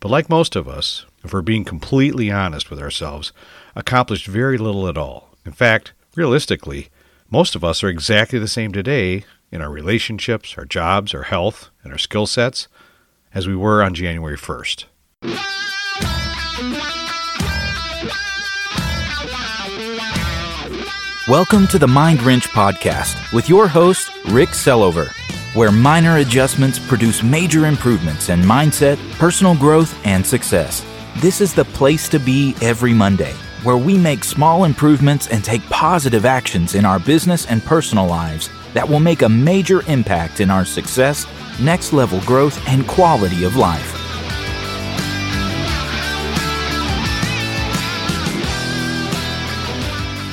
but like most of us, if we're being completely honest with ourselves, accomplished very little at all. In fact, realistically, most of us are exactly the same today in our relationships, our jobs, our health, and our skill sets as we were on January 1st. Welcome to the Mind Wrench Podcast with your host, Rick Sellover, where minor adjustments produce major improvements in mindset, personal growth, and success. This is the place to be every Monday, where we make small improvements and take positive actions in our business and personal lives that will make a major impact in our success, next level growth, and quality of life.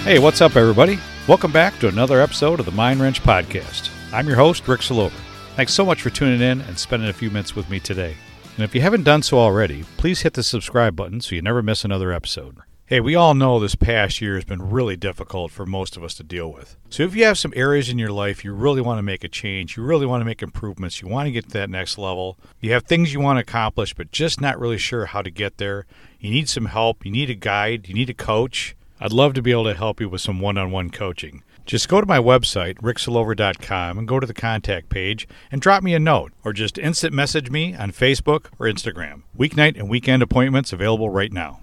Hey, what's up, everybody? Welcome back to another episode of the Mind Wrench Podcast. I'm your host, Rick Salover. Thanks so much for tuning in and spending a few minutes with me today. And if you haven't done so already, please hit the subscribe button so you never miss another episode. Hey, we all know this past year has been really difficult for most of us to deal with. So if you have some areas in your life you really want to make a change, you really want to make improvements, you want to get to that next level, you have things you want to accomplish but just not really sure how to get there, you need some help, you need a guide, you need a coach, I'd love to be able to help you with some one on one coaching. Just go to my website, ricksalover.com, and go to the contact page and drop me a note or just instant message me on Facebook or Instagram. Weeknight and weekend appointments available right now.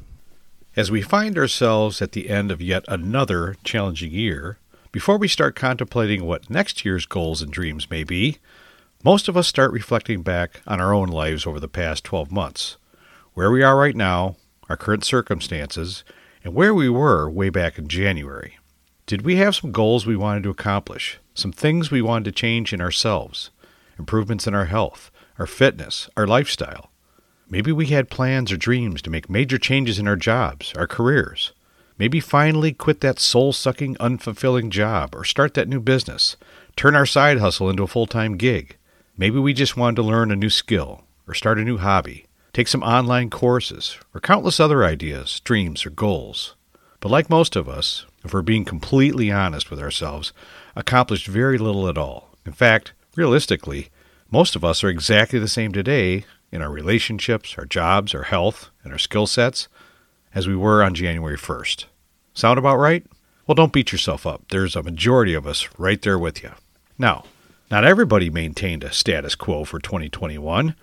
As we find ourselves at the end of yet another challenging year, before we start contemplating what next year's goals and dreams may be, most of us start reflecting back on our own lives over the past 12 months. Where we are right now, our current circumstances, and where we were way back in January. Did we have some goals we wanted to accomplish? Some things we wanted to change in ourselves? Improvements in our health, our fitness, our lifestyle? Maybe we had plans or dreams to make major changes in our jobs, our careers. Maybe finally quit that soul sucking, unfulfilling job or start that new business, turn our side hustle into a full time gig. Maybe we just wanted to learn a new skill or start a new hobby take some online courses, or countless other ideas, dreams, or goals. But like most of us, if we're being completely honest with ourselves, accomplished very little at all. In fact, realistically, most of us are exactly the same today in our relationships, our jobs, our health, and our skill sets as we were on January 1st. Sound about right? Well, don't beat yourself up. There's a majority of us right there with you. Now, not everybody maintained a status quo for 2021.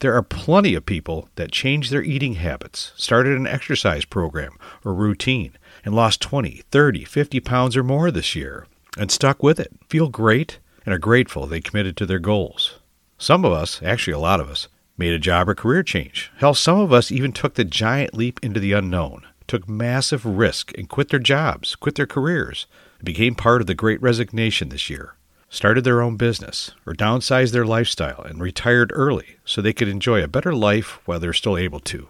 There are plenty of people that changed their eating habits, started an exercise program or routine, and lost 20, 30, 50 pounds or more this year, and stuck with it, feel great, and are grateful they committed to their goals. Some of us, actually a lot of us, made a job or career change. Hell, some of us even took the giant leap into the unknown, took massive risk, and quit their jobs, quit their careers, and became part of the great resignation this year started their own business, or downsized their lifestyle and retired early so they could enjoy a better life while they're still able to.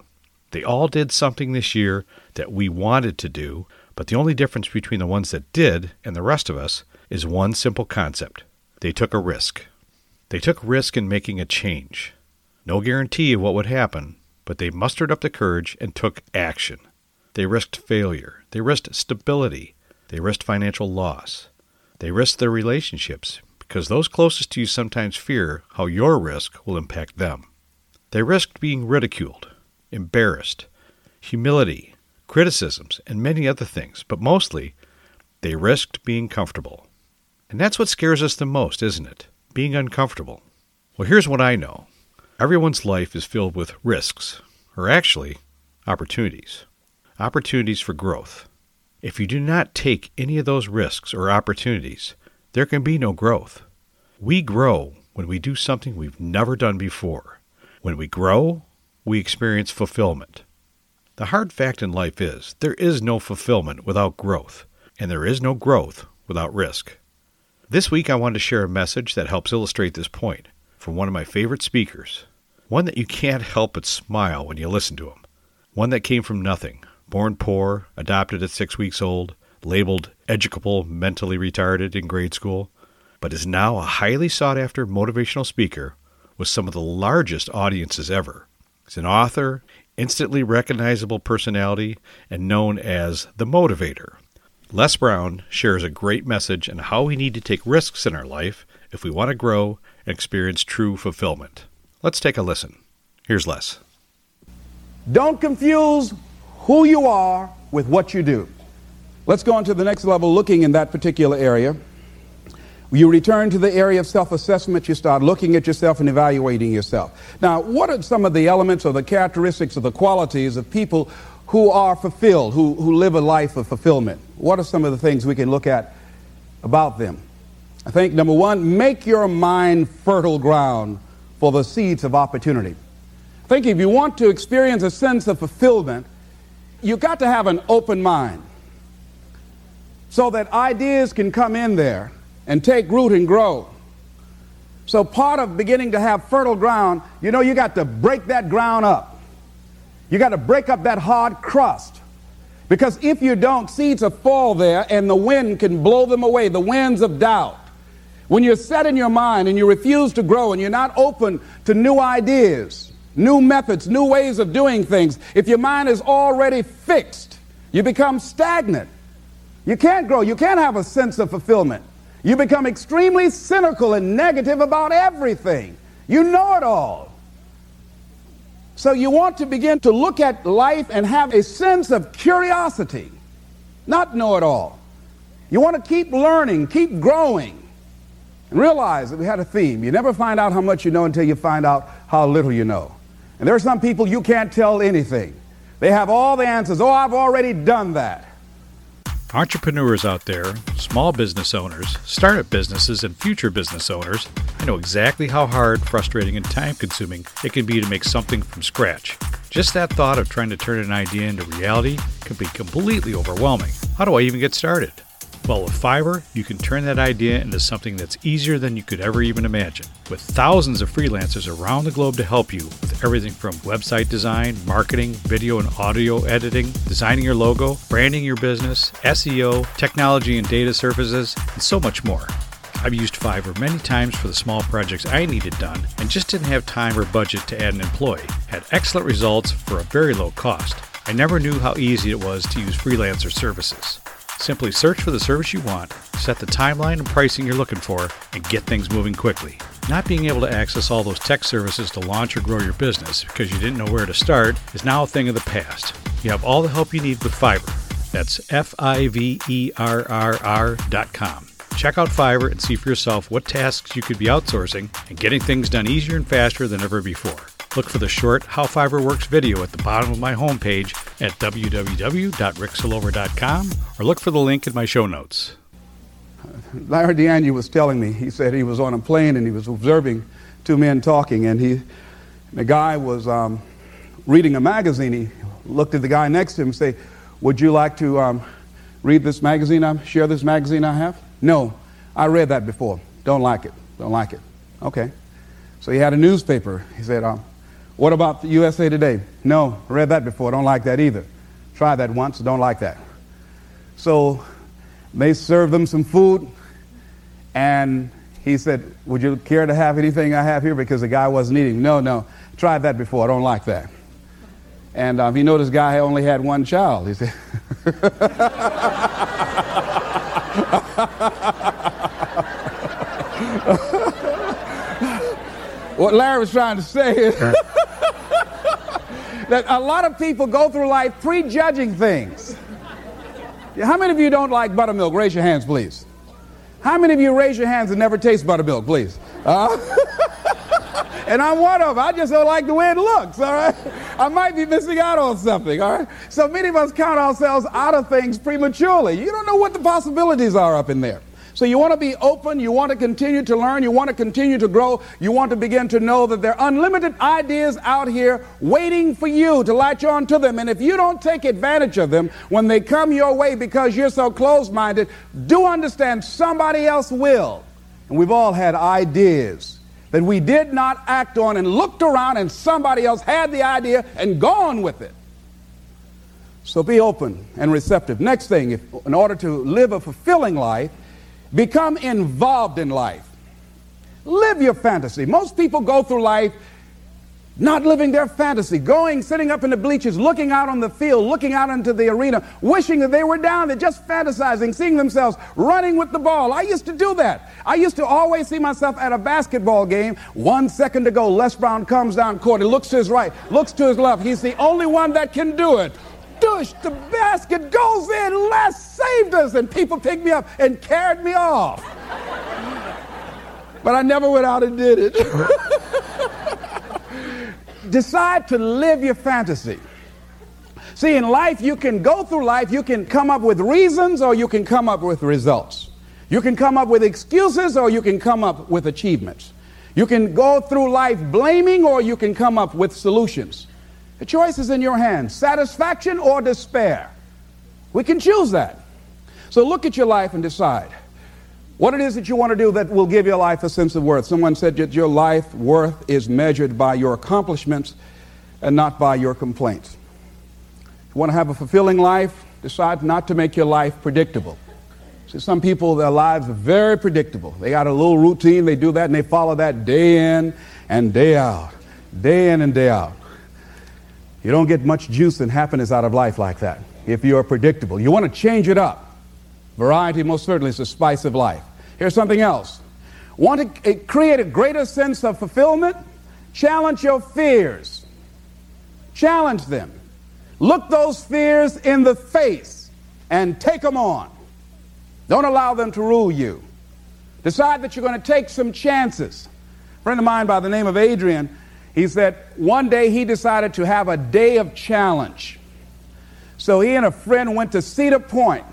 They all did something this year that we wanted to do, but the only difference between the ones that did and the rest of us is one simple concept. They took a risk. They took risk in making a change. No guarantee of what would happen, but they mustered up the courage and took action. They risked failure. They risked stability. They risked financial loss. They risked their relationships because those closest to you sometimes fear how your risk will impact them. They risked being ridiculed, embarrassed, humility, criticisms, and many other things, but mostly, they risked being comfortable. And that's what scares us the most, isn't it? Being uncomfortable. Well, here's what I know everyone's life is filled with risks, or actually, opportunities. Opportunities for growth. If you do not take any of those risks or opportunities, there can be no growth. We grow when we do something we've never done before. When we grow, we experience fulfillment. The hard fact in life is there is no fulfillment without growth, and there is no growth without risk. This week, I wanted to share a message that helps illustrate this point from one of my favorite speakers, one that you can't help but smile when you listen to him, one that came from nothing, born poor, adopted at six weeks old, labeled educable mentally retarded in grade school, but is now a highly sought after motivational speaker with some of the largest audiences ever. He's an author, instantly recognizable personality, and known as the Motivator. Les Brown shares a great message on how we need to take risks in our life if we want to grow and experience true fulfillment. Let's take a listen. Here's Les. Don't confuse who you are with what you do. Let's go on to the next level, looking in that particular area. You return to the area of self assessment, you start looking at yourself and evaluating yourself. Now, what are some of the elements or the characteristics or the qualities of people who are fulfilled, who, who live a life of fulfillment? What are some of the things we can look at about them? I think number one, make your mind fertile ground for the seeds of opportunity. I think if you want to experience a sense of fulfillment, you've got to have an open mind so that ideas can come in there and take root and grow. So, part of beginning to have fertile ground, you know, you got to break that ground up. You got to break up that hard crust. Because if you don't, seeds will fall there and the wind can blow them away, the winds of doubt. When you're set in your mind and you refuse to grow and you're not open to new ideas, new methods, new ways of doing things, if your mind is already fixed, you become stagnant. You can't grow. You can't have a sense of fulfillment. You become extremely cynical and negative about everything. You know it all. So you want to begin to look at life and have a sense of curiosity, not know it all. You want to keep learning, keep growing, and realize that we had a theme. You never find out how much you know until you find out how little you know. And there are some people you can't tell anything. They have all the answers. Oh, I've already done that. Entrepreneurs out there, small business owners, startup businesses, and future business owners, I know exactly how hard, frustrating, and time consuming it can be to make something from scratch. Just that thought of trying to turn an idea into reality can be completely overwhelming. How do I even get started? Well, with Fiverr, you can turn that idea into something that's easier than you could ever even imagine. With thousands of freelancers around the globe to help you with everything from website design, marketing, video and audio editing, designing your logo, branding your business, SEO, technology and data services, and so much more. I've used Fiverr many times for the small projects I needed done and just didn't have time or budget to add an employee. Had excellent results for a very low cost. I never knew how easy it was to use freelancer services. Simply search for the service you want, set the timeline and pricing you're looking for, and get things moving quickly. Not being able to access all those tech services to launch or grow your business because you didn't know where to start is now a thing of the past. You have all the help you need with Fiverr. That's F I V E R R R dot com. Check out Fiverr and see for yourself what tasks you could be outsourcing and getting things done easier and faster than ever before. Look for the short How Fiverr Works video at the bottom of my homepage at www.ricksolover.com or look for the link in my show notes. Larry DeAngie was telling me, he said he was on a plane and he was observing two men talking, and he, the guy was um, reading a magazine. He looked at the guy next to him and said, Would you like to um, read this magazine, I share this magazine I have? No, I read that before. Don't like it. Don't like it. Okay. So he had a newspaper. He said, um, what about the USA Today? No, read that before. Don't like that either. Try that once. Don't like that. So they served them some food, and he said, Would you care to have anything I have here? Because the guy wasn't eating. No, no. Tried that before. I don't like that. And um, he noticed guy only had one child. He said, What Larry was trying to say is that a lot of people go through life prejudging things. How many of you don't like buttermilk? Raise your hands, please. How many of you raise your hands and never taste buttermilk, please? Uh, and I'm one of them. I just don't like the way it looks, all right? I might be missing out on something, all right? So many of us count ourselves out of things prematurely. You don't know what the possibilities are up in there. So you want to be open, you want to continue to learn, you want to continue to grow, you want to begin to know that there are unlimited ideas out here waiting for you to latch on to them. And if you don't take advantage of them when they come your way because you're so closed minded, do understand somebody else will. And we've all had ideas that we did not act on and looked around and somebody else had the idea and gone with it. So be open and receptive. Next thing, if, in order to live a fulfilling life, Become involved in life. Live your fantasy. Most people go through life not living their fantasy, going, sitting up in the bleachers, looking out on the field, looking out into the arena, wishing that they were down there, just fantasizing, seeing themselves running with the ball. I used to do that. I used to always see myself at a basketball game, one second to go. Les Brown comes down court. He looks to his right, looks to his left. He's the only one that can do it. Dush, the basket goes in. Les saved us. And people picked me up and carried me off. but I never went out and did it. decide to live your fantasy. See, in life, you can go through life, you can come up with reasons or you can come up with results. You can come up with excuses or you can come up with achievements. You can go through life blaming or you can come up with solutions. The choice is in your hands satisfaction or despair. We can choose that. So look at your life and decide what it is that you want to do that will give your life a sense of worth. Someone said that your life worth is measured by your accomplishments and not by your complaints. If you want to have a fulfilling life, decide not to make your life predictable. See, some people, their lives are very predictable. They got a little routine, they do that, and they follow that day in and day out, day in and day out. You don't get much juice and happiness out of life like that if you're predictable. You want to change it up. Variety, most certainly, is the spice of life. Here's something else. Want to eh, create a greater sense of fulfillment? Challenge your fears. Challenge them. Look those fears in the face and take them on. Don't allow them to rule you. Decide that you're going to take some chances. A friend of mine by the name of Adrian, he said one day he decided to have a day of challenge. So he and a friend went to Cedar Point.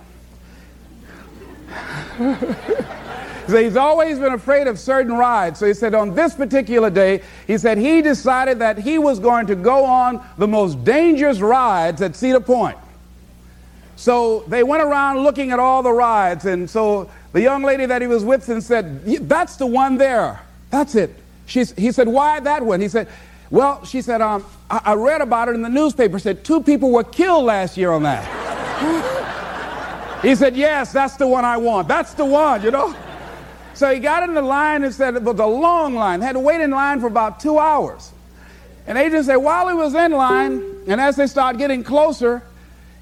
So he's always been afraid of certain rides. So he said on this particular day, he said he decided that he was going to go on the most dangerous rides at Cedar Point. So they went around looking at all the rides, and so the young lady that he was with and said, That's the one there. That's it. He said, Why that one? He said, Well, she said, um, I, I read about it in the newspaper. Said two people were killed last year on that. he said, Yes, that's the one I want. That's the one, you know. So he got in the line and said it was a long line. Had to wait in line for about two hours. And Adrian said, while he was in line, and as they started getting closer,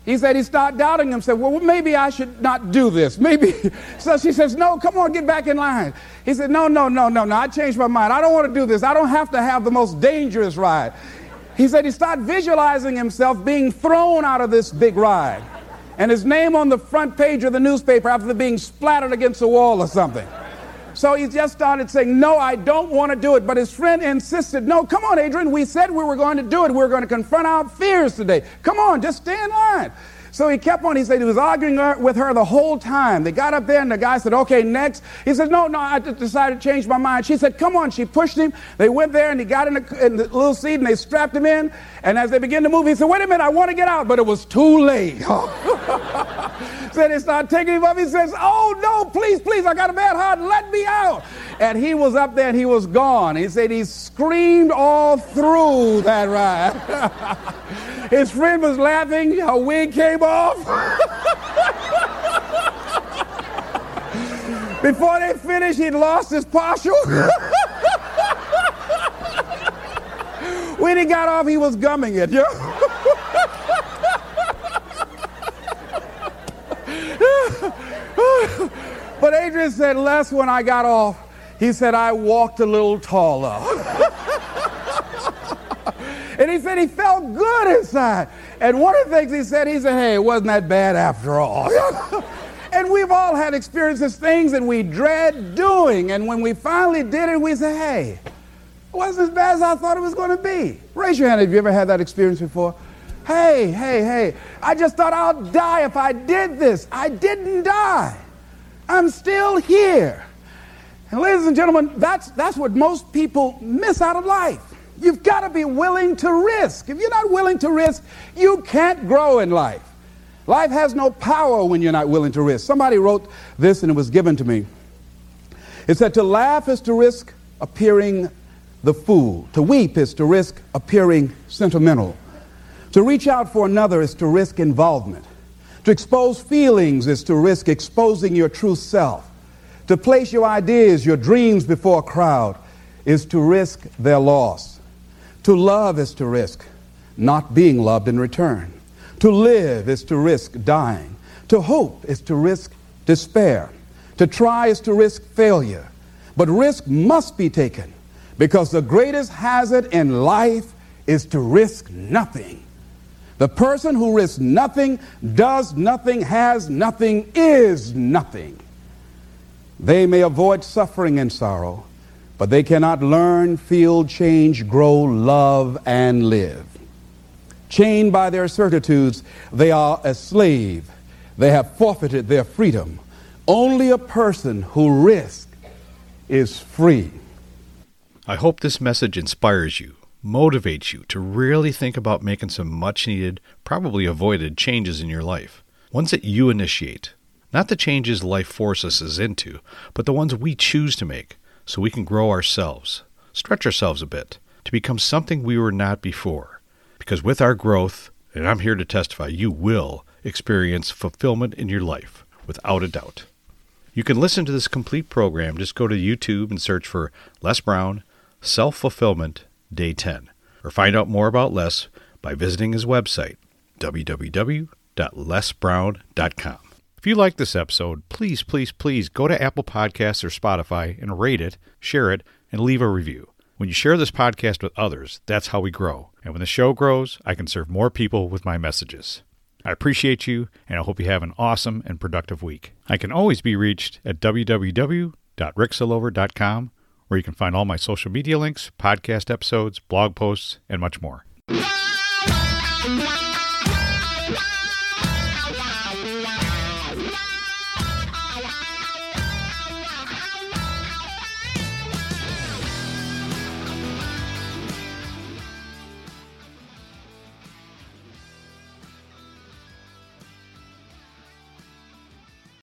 he said he started doubting himself. Well, maybe I should not do this. Maybe. So she says, No, come on, get back in line. He said, No, no, no, no, no. I changed my mind. I don't want to do this. I don't have to have the most dangerous ride. He said he started visualizing himself being thrown out of this big ride and his name on the front page of the newspaper after being splattered against a wall or something. So he just started saying, No, I don't want to do it. But his friend insisted, No, come on, Adrian. We said we were going to do it. We are going to confront our fears today. Come on, just stay in line. So he kept on. He said he was arguing with her the whole time. They got up there, and the guy said, Okay, next. He said, No, no, I decided to change my mind. She said, Come on. She pushed him. They went there, and he got in the, in the little seat, and they strapped him in. And as they began to move, he said, Wait a minute, I want to get out. But it was too late. said they started taking him up. He says, Oh, no, please, please, I got a bad heart. Let me out. And he was up there and he was gone. He said he screamed all through that ride. His friend was laughing. Her wig came off. Before they finished, he'd lost his partial. when he got off, he was gumming it. You know? But Adrian said, Les, when I got off, he said, I walked a little taller. and he said he felt good inside. And one of the things he said, he said, hey, it wasn't that bad after all. and we've all had experiences, things that we dread doing. And when we finally did it, we say, hey, it wasn't as bad as I thought it was going to be. Raise your hand if you ever had that experience before. Hey, hey, hey, I just thought I'll die if I did this. I didn't die. I'm still here. And ladies and gentlemen, that's, that's what most people miss out of life. You've got to be willing to risk. If you're not willing to risk, you can't grow in life. Life has no power when you're not willing to risk. Somebody wrote this and it was given to me. It said, To laugh is to risk appearing the fool, to weep is to risk appearing sentimental. To reach out for another is to risk involvement. To expose feelings is to risk exposing your true self. To place your ideas, your dreams before a crowd is to risk their loss. To love is to risk not being loved in return. To live is to risk dying. To hope is to risk despair. To try is to risk failure. But risk must be taken because the greatest hazard in life is to risk nothing. The person who risks nothing, does nothing, has nothing, is nothing. They may avoid suffering and sorrow, but they cannot learn, feel, change, grow, love, and live. Chained by their certitudes, they are a slave. They have forfeited their freedom. Only a person who risks is free. I hope this message inspires you, motivates you to really think about making some much needed, probably avoided changes in your life. Ones that you initiate. Not the changes life forces us into, but the ones we choose to make so we can grow ourselves, stretch ourselves a bit, to become something we were not before. Because with our growth, and I'm here to testify, you will experience fulfillment in your life, without a doubt. You can listen to this complete program. Just go to YouTube and search for Les Brown Self Fulfillment Day 10, or find out more about Les by visiting his website, www.lesbrown.com. If you like this episode, please, please, please go to Apple Podcasts or Spotify and rate it, share it, and leave a review. When you share this podcast with others, that's how we grow. And when the show grows, I can serve more people with my messages. I appreciate you, and I hope you have an awesome and productive week. I can always be reached at www.ricksillover.com, where you can find all my social media links, podcast episodes, blog posts, and much more.